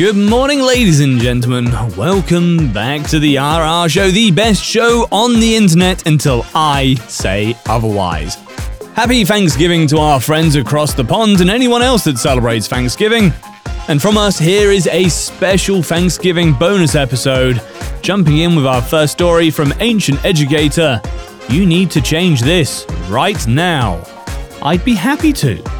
Good morning, ladies and gentlemen. Welcome back to the RR Show, the best show on the internet until I say otherwise. Happy Thanksgiving to our friends across the pond and anyone else that celebrates Thanksgiving. And from us, here is a special Thanksgiving bonus episode, jumping in with our first story from Ancient Educator. You need to change this right now. I'd be happy to.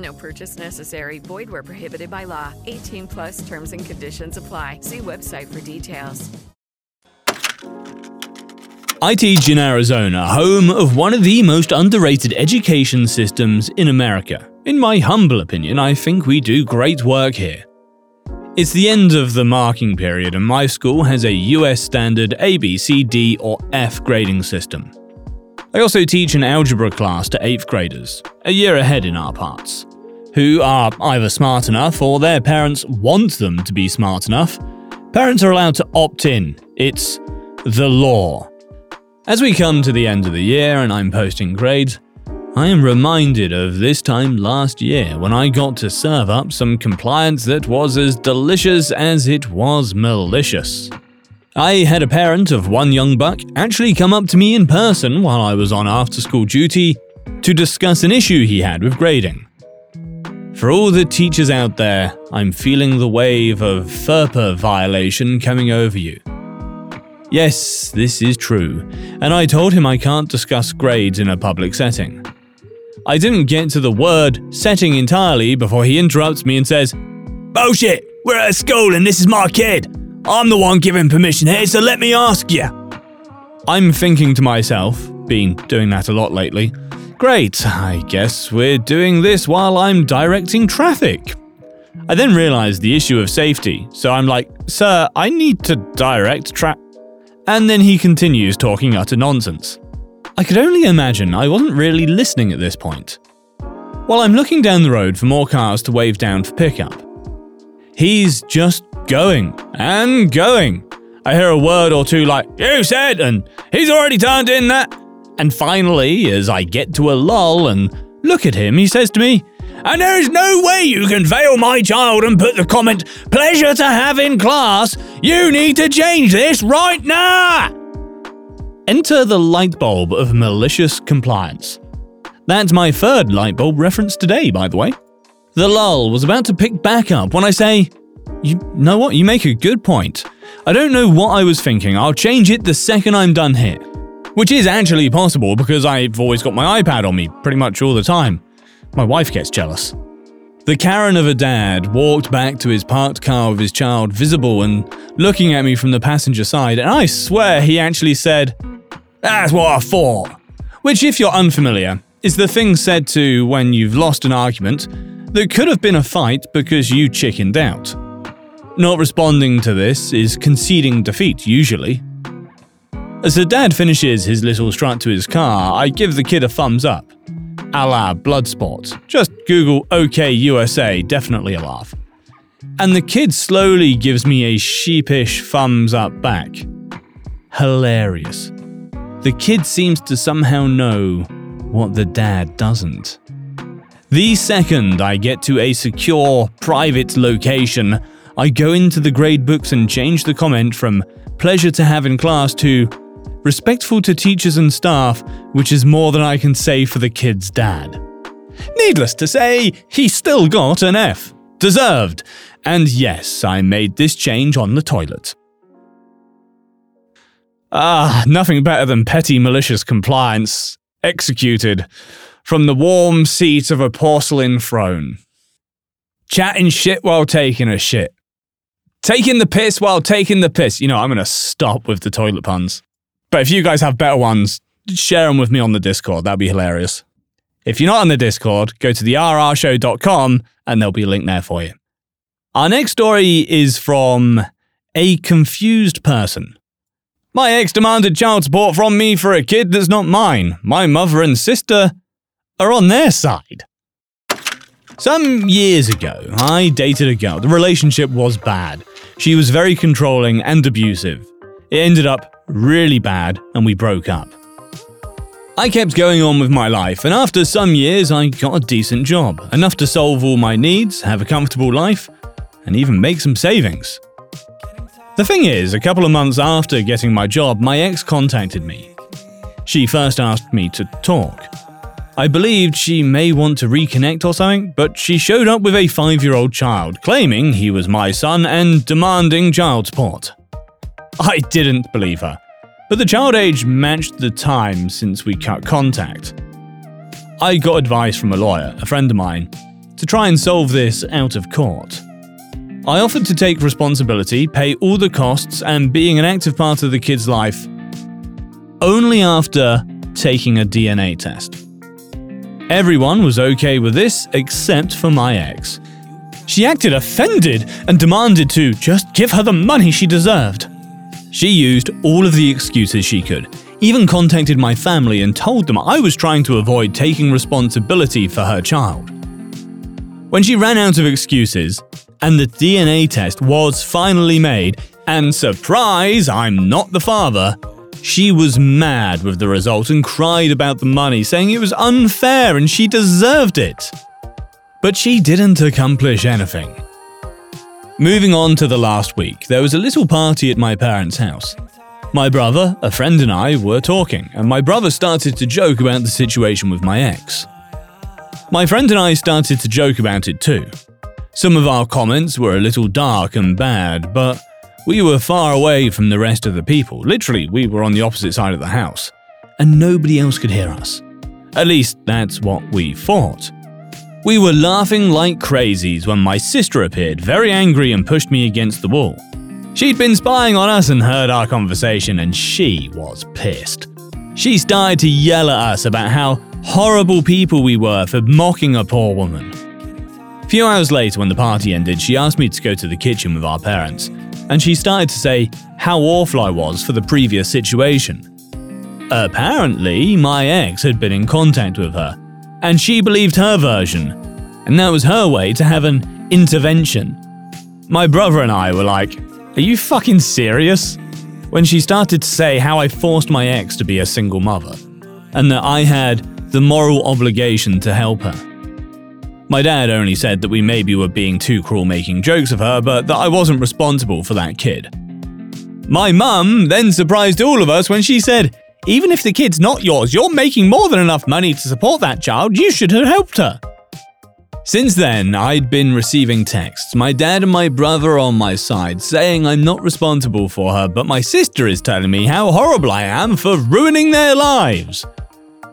No purchase necessary. Void where prohibited by law. 18 plus terms and conditions apply. See website for details. I teach in Arizona, home of one of the most underrated education systems in America. In my humble opinion, I think we do great work here. It's the end of the marking period, and my school has a US standard A, B, C, D, or F grading system. I also teach an algebra class to 8th graders, a year ahead in our parts, who are either smart enough or their parents want them to be smart enough. Parents are allowed to opt in. It's the law. As we come to the end of the year and I'm posting grades, I am reminded of this time last year when I got to serve up some compliance that was as delicious as it was malicious. I had a parent of one young buck actually come up to me in person while I was on after school duty to discuss an issue he had with grading. For all the teachers out there, I'm feeling the wave of FERPA violation coming over you. Yes, this is true, and I told him I can't discuss grades in a public setting. I didn't get to the word setting entirely before he interrupts me and says, Bullshit! We're at school and this is my kid! I'm the one giving permission here, so let me ask you. I'm thinking to myself, been doing that a lot lately, great, I guess we're doing this while I'm directing traffic. I then realised the issue of safety, so I'm like, Sir, I need to direct tra. And then he continues talking utter nonsense. I could only imagine I wasn't really listening at this point. While I'm looking down the road for more cars to wave down for pickup, he's just going and going. I hear a word or two like, You said, and he's already turned in that. And finally, as I get to a lull and look at him, he says to me, And there is no way you can fail my child and put the comment, Pleasure to have in class. You need to change this right now. Enter the light bulb of malicious compliance. That's my third light bulb reference today, by the way. The lull was about to pick back up when I say, You know what? You make a good point. I don't know what I was thinking. I'll change it the second I'm done here. Which is actually possible because I've always got my iPad on me pretty much all the time. My wife gets jealous. The Karen of a dad walked back to his parked car with his child visible and looking at me from the passenger side, and I swear he actually said, That's what I thought. Which, if you're unfamiliar, is the thing said to when you've lost an argument that could have been a fight because you chickened out. Not responding to this is conceding defeat, usually. As the dad finishes his little strut to his car, I give the kid a thumbs up. A la Bloodsport. Just Google OK USA, definitely a laugh. And the kid slowly gives me a sheepish thumbs up back. Hilarious. The kid seems to somehow know what the dad doesn't. The second I get to a secure, private location, I go into the grade books and change the comment from pleasure to have in class to respectful to teachers and staff, which is more than I can say for the kid's dad. Needless to say, he still got an F. Deserved. And yes, I made this change on the toilet. Ah, nothing better than petty malicious compliance executed from the warm seat of a porcelain throne. Chatting shit while taking a shit. Taking the piss while taking the piss. You know, I'm going to stop with the toilet puns. But if you guys have better ones, share them with me on the Discord. That'd be hilarious. If you're not on the Discord, go to the rrshow.com and there'll be a link there for you. Our next story is from a confused person. My ex demanded child support from me for a kid that's not mine. My mother and sister are on their side. Some years ago, I dated a girl. The relationship was bad. She was very controlling and abusive. It ended up really bad, and we broke up. I kept going on with my life, and after some years, I got a decent job, enough to solve all my needs, have a comfortable life, and even make some savings. The thing is, a couple of months after getting my job, my ex contacted me. She first asked me to talk. I believed she may want to reconnect or something, but she showed up with a five year old child, claiming he was my son and demanding child support. I didn't believe her, but the child age matched the time since we cut contact. I got advice from a lawyer, a friend of mine, to try and solve this out of court. I offered to take responsibility, pay all the costs, and being an active part of the kid's life only after taking a DNA test. Everyone was okay with this except for my ex. She acted offended and demanded to just give her the money she deserved. She used all of the excuses she could, even contacted my family and told them I was trying to avoid taking responsibility for her child. When she ran out of excuses, and the DNA test was finally made, and surprise, I'm not the father, she was mad with the result and cried about the money, saying it was unfair and she deserved it. But she didn't accomplish anything. Moving on to the last week, there was a little party at my parents' house. My brother, a friend, and I were talking, and my brother started to joke about the situation with my ex. My friend and I started to joke about it too. Some of our comments were a little dark and bad, but we were far away from the rest of the people. Literally, we were on the opposite side of the house, and nobody else could hear us. At least, that's what we thought. We were laughing like crazies when my sister appeared, very angry, and pushed me against the wall. She'd been spying on us and heard our conversation, and she was pissed. She started to yell at us about how horrible people we were for mocking a poor woman. A few hours later, when the party ended, she asked me to go to the kitchen with our parents, and she started to say how awful I was for the previous situation. Apparently, my ex had been in contact with her, and she believed her version, and that was her way to have an intervention. My brother and I were like, Are you fucking serious? When she started to say how I forced my ex to be a single mother, and that I had the moral obligation to help her. My dad only said that we maybe were being too cruel making jokes of her, but that I wasn't responsible for that kid. My mum then surprised all of us when she said, Even if the kid's not yours, you're making more than enough money to support that child, you should have helped her. Since then, I'd been receiving texts, my dad and my brother on my side, saying I'm not responsible for her, but my sister is telling me how horrible I am for ruining their lives.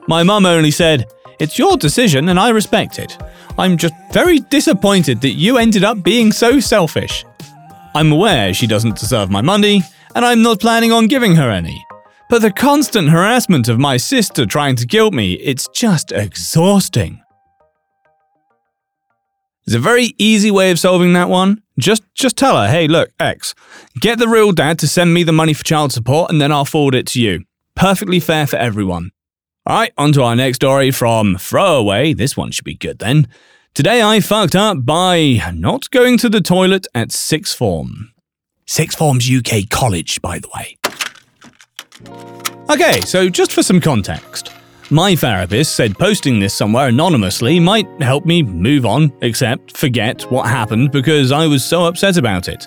My mum only said, It's your decision and I respect it. I'm just very disappointed that you ended up being so selfish. I'm aware she doesn't deserve my money, and I'm not planning on giving her any. But the constant harassment of my sister trying to guilt me, it's just exhausting. There's a very easy way of solving that one. Just just tell her, hey, look, X, get the real dad to send me the money for child support and then I'll forward it to you. Perfectly fair for everyone. Alright, on to our next story from Throwaway. This one should be good then. Today I fucked up by not going to the toilet at sixth form. Sixth Form's UK college, by the way. Okay, so just for some context. My therapist said posting this somewhere anonymously might help me move on, accept, forget what happened because I was so upset about it.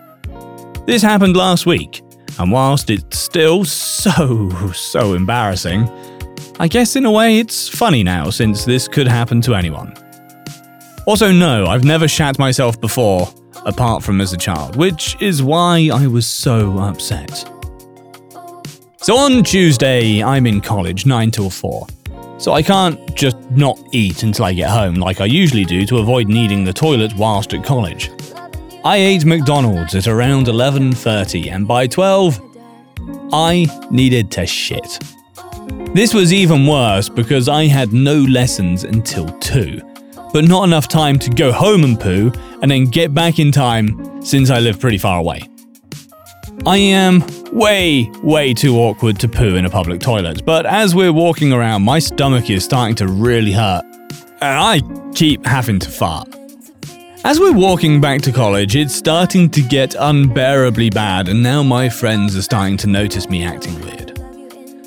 This happened last week, and whilst it's still so, so embarrassing, I guess in a way it's funny now since this could happen to anyone. Also, no, I've never shat myself before, apart from as a child, which is why I was so upset. So on Tuesday, I'm in college 9 till 4. So I can't just not eat until I get home like I usually do to avoid needing the toilet whilst at college. I ate McDonald's at around 11:30 and by 12 I needed to shit. This was even worse because I had no lessons until 2, but not enough time to go home and poo and then get back in time since I live pretty far away. I am way, way too awkward to poo in a public toilet, but as we're walking around, my stomach is starting to really hurt, and I keep having to fart. As we're walking back to college, it's starting to get unbearably bad, and now my friends are starting to notice me acting weird.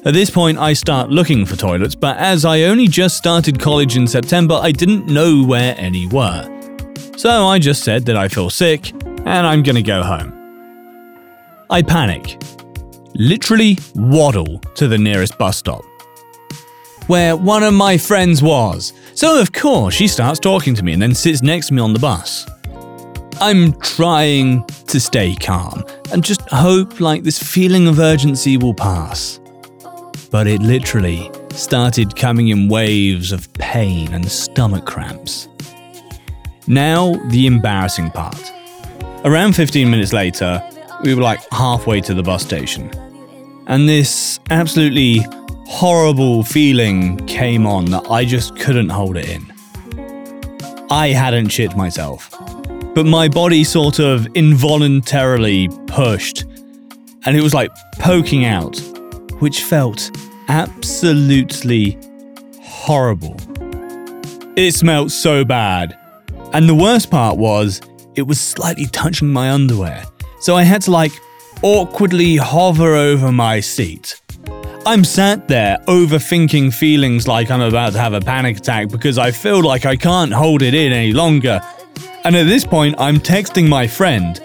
At this point, I start looking for toilets, but as I only just started college in September, I didn't know where any were. So I just said that I feel sick and I'm gonna go home. I panic. Literally waddle to the nearest bus stop. Where one of my friends was. So, of course, she starts talking to me and then sits next to me on the bus. I'm trying to stay calm and just hope like this feeling of urgency will pass. But it literally started coming in waves of pain and stomach cramps. Now, the embarrassing part. Around 15 minutes later, we were like halfway to the bus station. And this absolutely horrible feeling came on that I just couldn't hold it in. I hadn't shit myself, but my body sort of involuntarily pushed, and it was like poking out, which felt absolutely horrible. It smelled so bad. And the worst part was, it was slightly touching my underwear. So I had to like awkwardly hover over my seat. I'm sat there overthinking feelings like I'm about to have a panic attack because I feel like I can't hold it in any longer. And at this point, I'm texting my friend,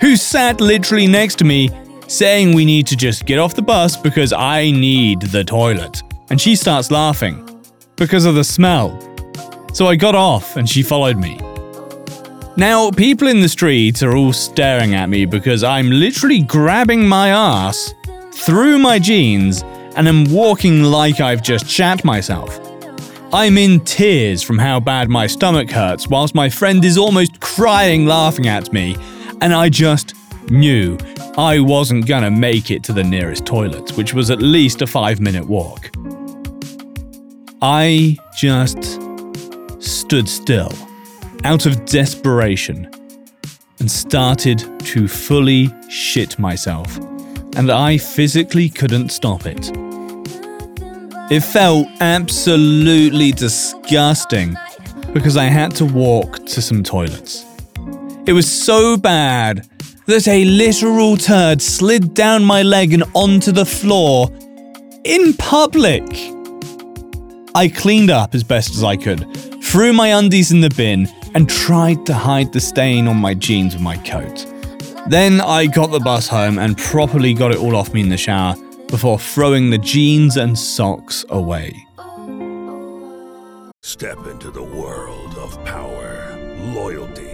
who sat literally next to me, saying we need to just get off the bus because I need the toilet. And she starts laughing because of the smell. So I got off and she followed me. Now, people in the streets are all staring at me because I'm literally grabbing my ass through my jeans and am walking like I've just shat myself. I'm in tears from how bad my stomach hurts, whilst my friend is almost crying laughing at me, and I just knew I wasn't gonna make it to the nearest toilet, which was at least a five minute walk. I just stood still out of desperation and started to fully shit myself, and I physically couldn't stop it. It felt absolutely disgusting because I had to walk to some toilets. It was so bad that a literal turd slid down my leg and onto the floor in public. I cleaned up as best as I could, threw my undies in the bin, and tried to hide the stain on my jeans with my coat. Then I got the bus home and properly got it all off me in the shower before throwing the jeans and socks away. Step into the world of power, loyalty,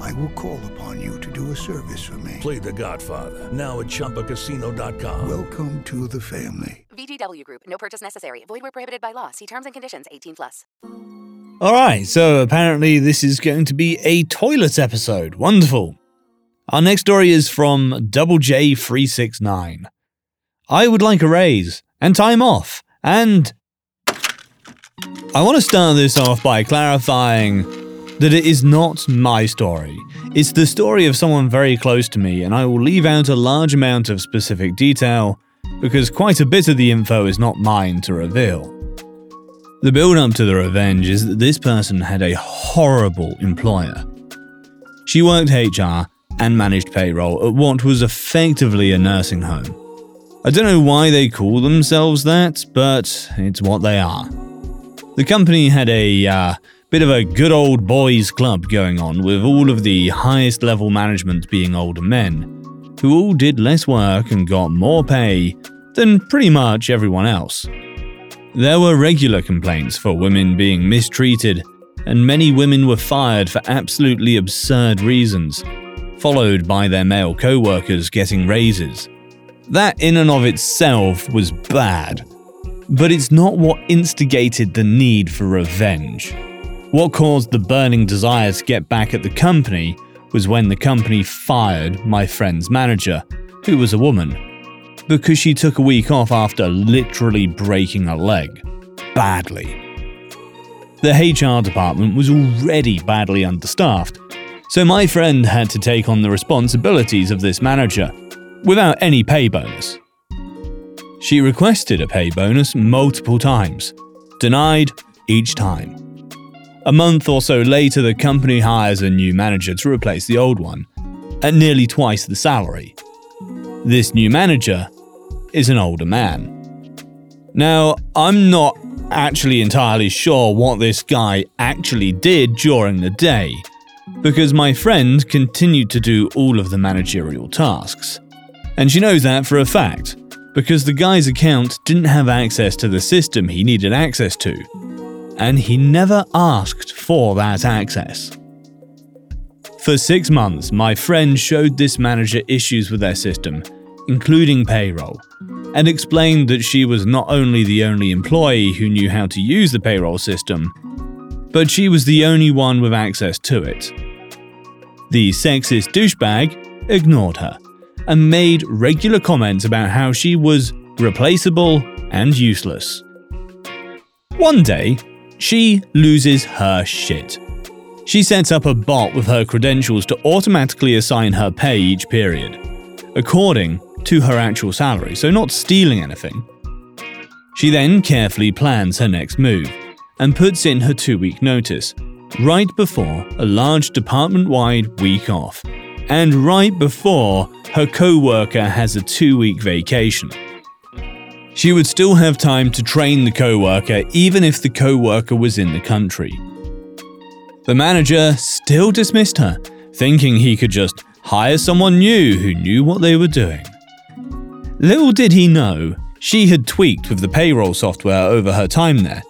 I will call upon you to do a service for me. Play The Godfather now at ChumbaCasino.com. Welcome to the family. VGW Group. No purchase necessary. Void where prohibited by law. See terms and conditions. 18 plus. All right, so apparently this is going to be a toilet episode. Wonderful. Our next story is from Double J369. I would like a raise and time off, and I want to start this off by clarifying that it is not my story. It's the story of someone very close to me, and I will leave out a large amount of specific detail because quite a bit of the info is not mine to reveal. The build up to the revenge is that this person had a horrible employer. She worked HR and managed payroll at what was effectively a nursing home. I don't know why they call themselves that, but it's what they are. The company had a uh, Bit of a good old boys club going on, with all of the highest level management being older men, who all did less work and got more pay than pretty much everyone else. There were regular complaints for women being mistreated, and many women were fired for absolutely absurd reasons, followed by their male co workers getting raises. That, in and of itself, was bad, but it's not what instigated the need for revenge. What caused the burning desire to get back at the company was when the company fired my friend's manager, who was a woman, because she took a week off after literally breaking a leg. Badly. The HR department was already badly understaffed, so my friend had to take on the responsibilities of this manager without any pay bonus. She requested a pay bonus multiple times, denied each time. A month or so later, the company hires a new manager to replace the old one, at nearly twice the salary. This new manager is an older man. Now, I'm not actually entirely sure what this guy actually did during the day, because my friend continued to do all of the managerial tasks. And she knows that for a fact, because the guy's account didn't have access to the system he needed access to, and he never asked for that access. For six months, my friend showed this manager issues with their system, including payroll, and explained that she was not only the only employee who knew how to use the payroll system, but she was the only one with access to it. The sexist douchebag ignored her and made regular comments about how she was replaceable and useless. One day, she loses her shit. She sets up a bot with her credentials to automatically assign her pay each period, according to her actual salary, so not stealing anything. She then carefully plans her next move and puts in her two week notice, right before a large department wide week off, and right before her co worker has a two week vacation. She would still have time to train the co worker even if the co worker was in the country. The manager still dismissed her, thinking he could just hire someone new who knew what they were doing. Little did he know, she had tweaked with the payroll software over her time there.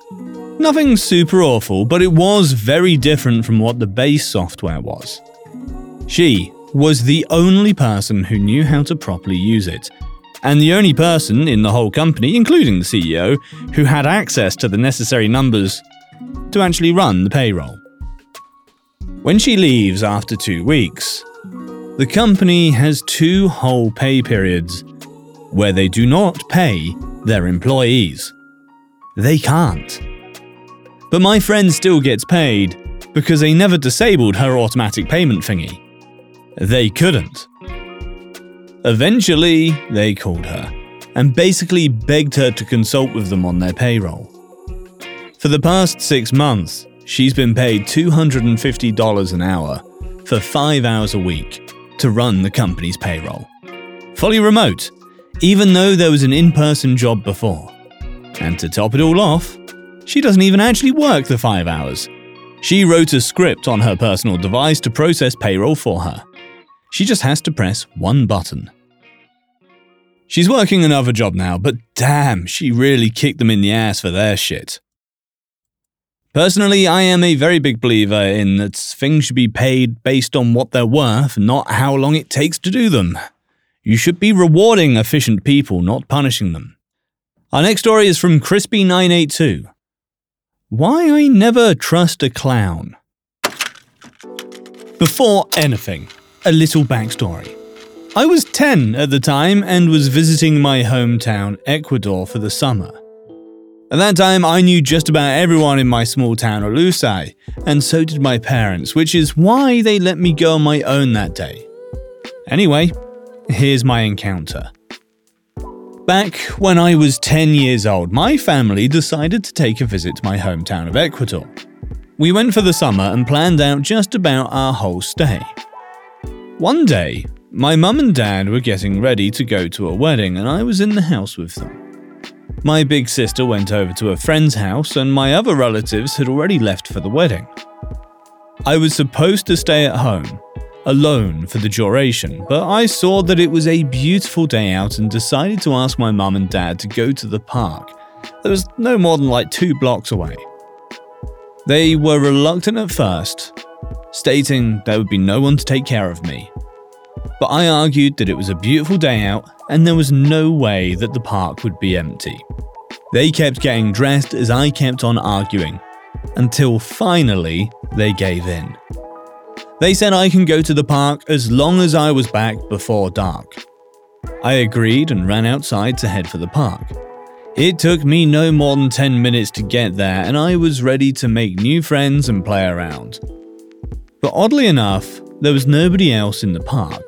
Nothing super awful, but it was very different from what the base software was. She was the only person who knew how to properly use it, and the only person in the whole company, including the CEO, who had access to the necessary numbers to actually run the payroll. When she leaves after two weeks, the company has two whole pay periods where they do not pay their employees. They can't. But my friend still gets paid because they never disabled her automatic payment thingy. They couldn't. Eventually, they called her and basically begged her to consult with them on their payroll. For the past six months, she's been paid $250 an hour for five hours a week to run the company's payroll. Fully remote, even though there was an in person job before. And to top it all off, she doesn't even actually work the five hours. She wrote a script on her personal device to process payroll for her. She just has to press one button. She's working another job now, but damn, she really kicked them in the ass for their shit. Personally, I am a very big believer in that things should be paid based on what they're worth, not how long it takes to do them. You should be rewarding efficient people, not punishing them. Our next story is from Crispy982. Why I never trust a clown. Before anything, a little backstory. I was 10 at the time and was visiting my hometown, Ecuador, for the summer. At that time, I knew just about everyone in my small town, Olusai, and so did my parents, which is why they let me go on my own that day. Anyway, here's my encounter. Back when I was 10 years old, my family decided to take a visit to my hometown of Ecuador. We went for the summer and planned out just about our whole stay. One day, my mum and dad were getting ready to go to a wedding, and I was in the house with them. My big sister went over to a friend's house, and my other relatives had already left for the wedding. I was supposed to stay at home, alone for the duration, but I saw that it was a beautiful day out and decided to ask my mum and dad to go to the park. That was no more than like two blocks away. They were reluctant at first, stating there would be no one to take care of me. But I argued that it was a beautiful day out and there was no way that the park would be empty. They kept getting dressed as I kept on arguing, until finally they gave in. They said I can go to the park as long as I was back before dark. I agreed and ran outside to head for the park. It took me no more than 10 minutes to get there, and I was ready to make new friends and play around. But oddly enough, there was nobody else in the park.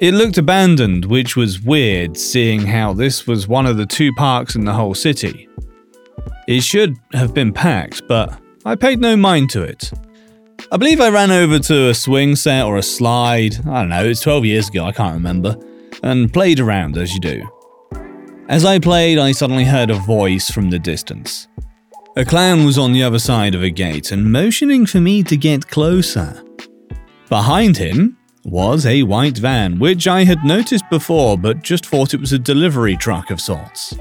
It looked abandoned, which was weird, seeing how this was one of the two parks in the whole city. It should have been packed, but I paid no mind to it. I believe I ran over to a swing set or a slide, I don't know, it's 12 years ago, I can't remember, and played around as you do. As I played, I suddenly heard a voice from the distance. A clown was on the other side of a gate and motioning for me to get closer. Behind him was a white van, which I had noticed before but just thought it was a delivery truck of sorts.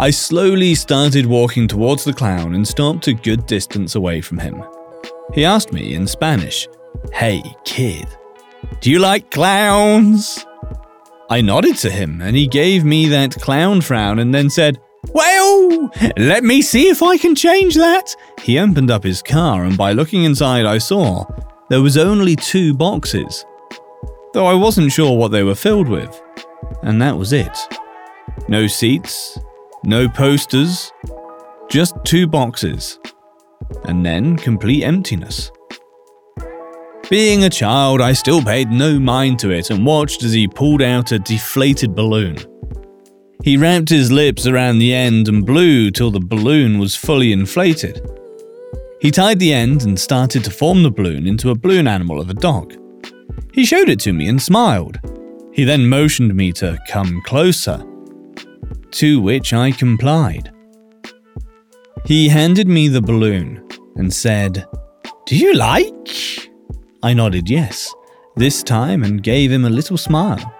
I slowly started walking towards the clown and stopped a good distance away from him. He asked me in Spanish, Hey, kid, do you like clowns? I nodded to him and he gave me that clown frown and then said, Well, let me see if I can change that. He opened up his car and by looking inside, I saw there was only two boxes, though I wasn't sure what they were filled with. And that was it. No seats, no posters, just two boxes, and then complete emptiness. Being a child, I still paid no mind to it and watched as he pulled out a deflated balloon. He wrapped his lips around the end and blew till the balloon was fully inflated. He tied the end and started to form the balloon into a balloon animal of a dog. He showed it to me and smiled. He then motioned me to come closer, to which I complied. He handed me the balloon and said, Do you like? I nodded yes, this time, and gave him a little smile.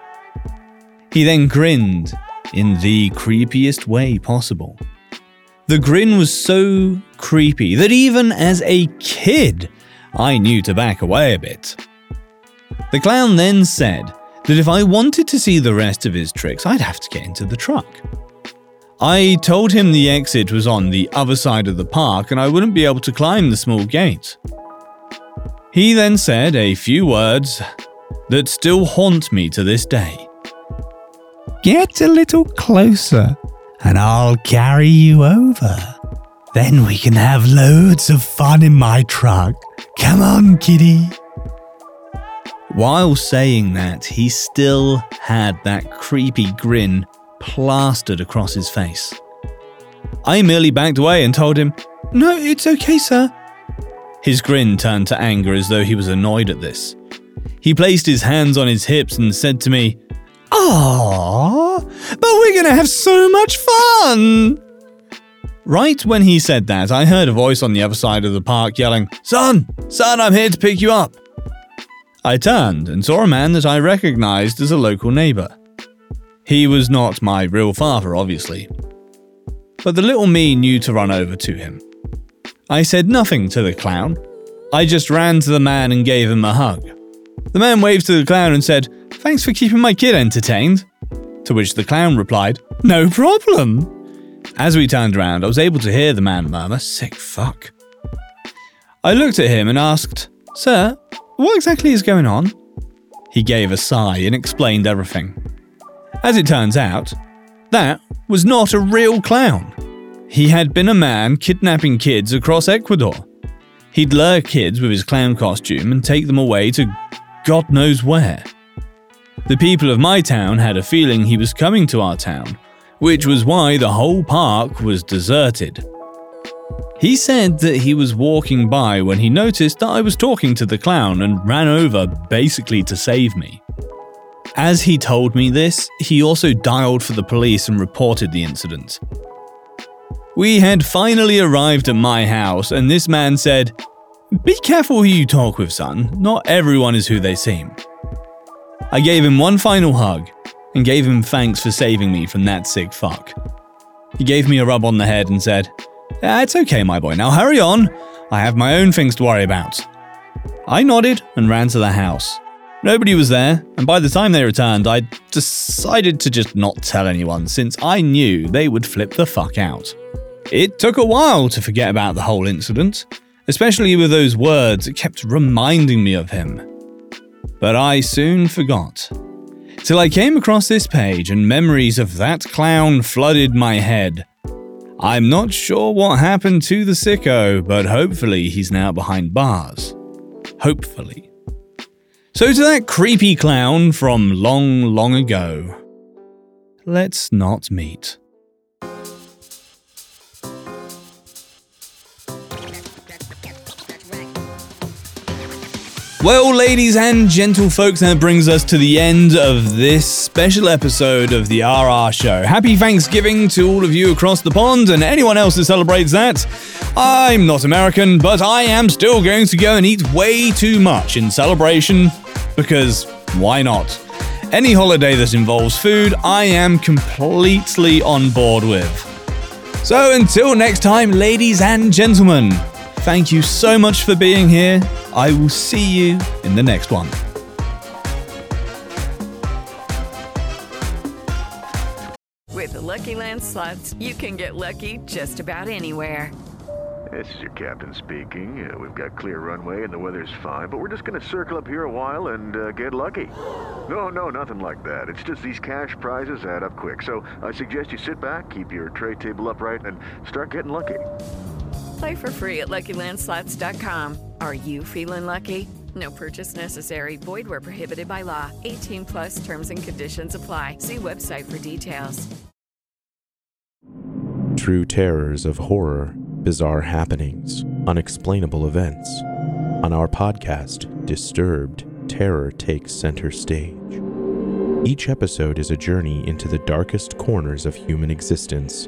He then grinned in the creepiest way possible. The grin was so creepy that even as a kid, I knew to back away a bit. The clown then said that if I wanted to see the rest of his tricks, I'd have to get into the truck. I told him the exit was on the other side of the park and I wouldn't be able to climb the small gate. He then said a few words that still haunt me to this day. Get a little closer, and I'll carry you over. Then we can have loads of fun in my truck. Come on, kitty. While saying that, he still had that creepy grin plastered across his face. I merely backed away and told him, No, it's okay, sir. His grin turned to anger as though he was annoyed at this. He placed his hands on his hips and said to me, Aww, but we're gonna have so much fun! Right when he said that, I heard a voice on the other side of the park yelling, Son, son, I'm here to pick you up. I turned and saw a man that I recognized as a local neighbor. He was not my real father, obviously. But the little me knew to run over to him. I said nothing to the clown. I just ran to the man and gave him a hug. The man waved to the clown and said, Thanks for keeping my kid entertained. To which the clown replied, No problem. As we turned around, I was able to hear the man murmur, Sick fuck. I looked at him and asked, Sir, what exactly is going on? He gave a sigh and explained everything. As it turns out, that was not a real clown. He had been a man kidnapping kids across Ecuador. He'd lure kids with his clown costume and take them away to God knows where. The people of my town had a feeling he was coming to our town, which was why the whole park was deserted. He said that he was walking by when he noticed that I was talking to the clown and ran over basically to save me. As he told me this, he also dialed for the police and reported the incident. We had finally arrived at my house, and this man said, Be careful who you talk with, son. Not everyone is who they seem. I gave him one final hug and gave him thanks for saving me from that sick fuck. He gave me a rub on the head and said, It's okay, my boy, now hurry on. I have my own things to worry about. I nodded and ran to the house. Nobody was there, and by the time they returned, I decided to just not tell anyone since I knew they would flip the fuck out. It took a while to forget about the whole incident, especially with those words it kept reminding me of him. But I soon forgot. Till I came across this page and memories of that clown flooded my head. I'm not sure what happened to the sicko, but hopefully he's now behind bars. Hopefully. So, to that creepy clown from long, long ago, let's not meet. Well, ladies and gentlefolks, that brings us to the end of this special episode of the RR Show. Happy Thanksgiving to all of you across the pond and anyone else that celebrates that. I'm not American, but I am still going to go and eat way too much in celebration because why not? Any holiday that involves food, I am completely on board with. So until next time, ladies and gentlemen, thank you so much for being here. I will see you in the next one. With the Lucky Land slots, you can get lucky just about anywhere. This is your captain speaking. Uh, we've got clear runway and the weather's fine, but we're just going to circle up here a while and uh, get lucky. No, no, nothing like that. It's just these cash prizes add up quick. So I suggest you sit back, keep your tray table upright, and start getting lucky. Play for free at LuckyLandSlots.com. Are you feeling lucky? No purchase necessary. Void where prohibited by law. 18 plus terms and conditions apply. See website for details. True terrors of horror, bizarre happenings, unexplainable events. On our podcast, Disturbed, terror takes center stage. Each episode is a journey into the darkest corners of human existence,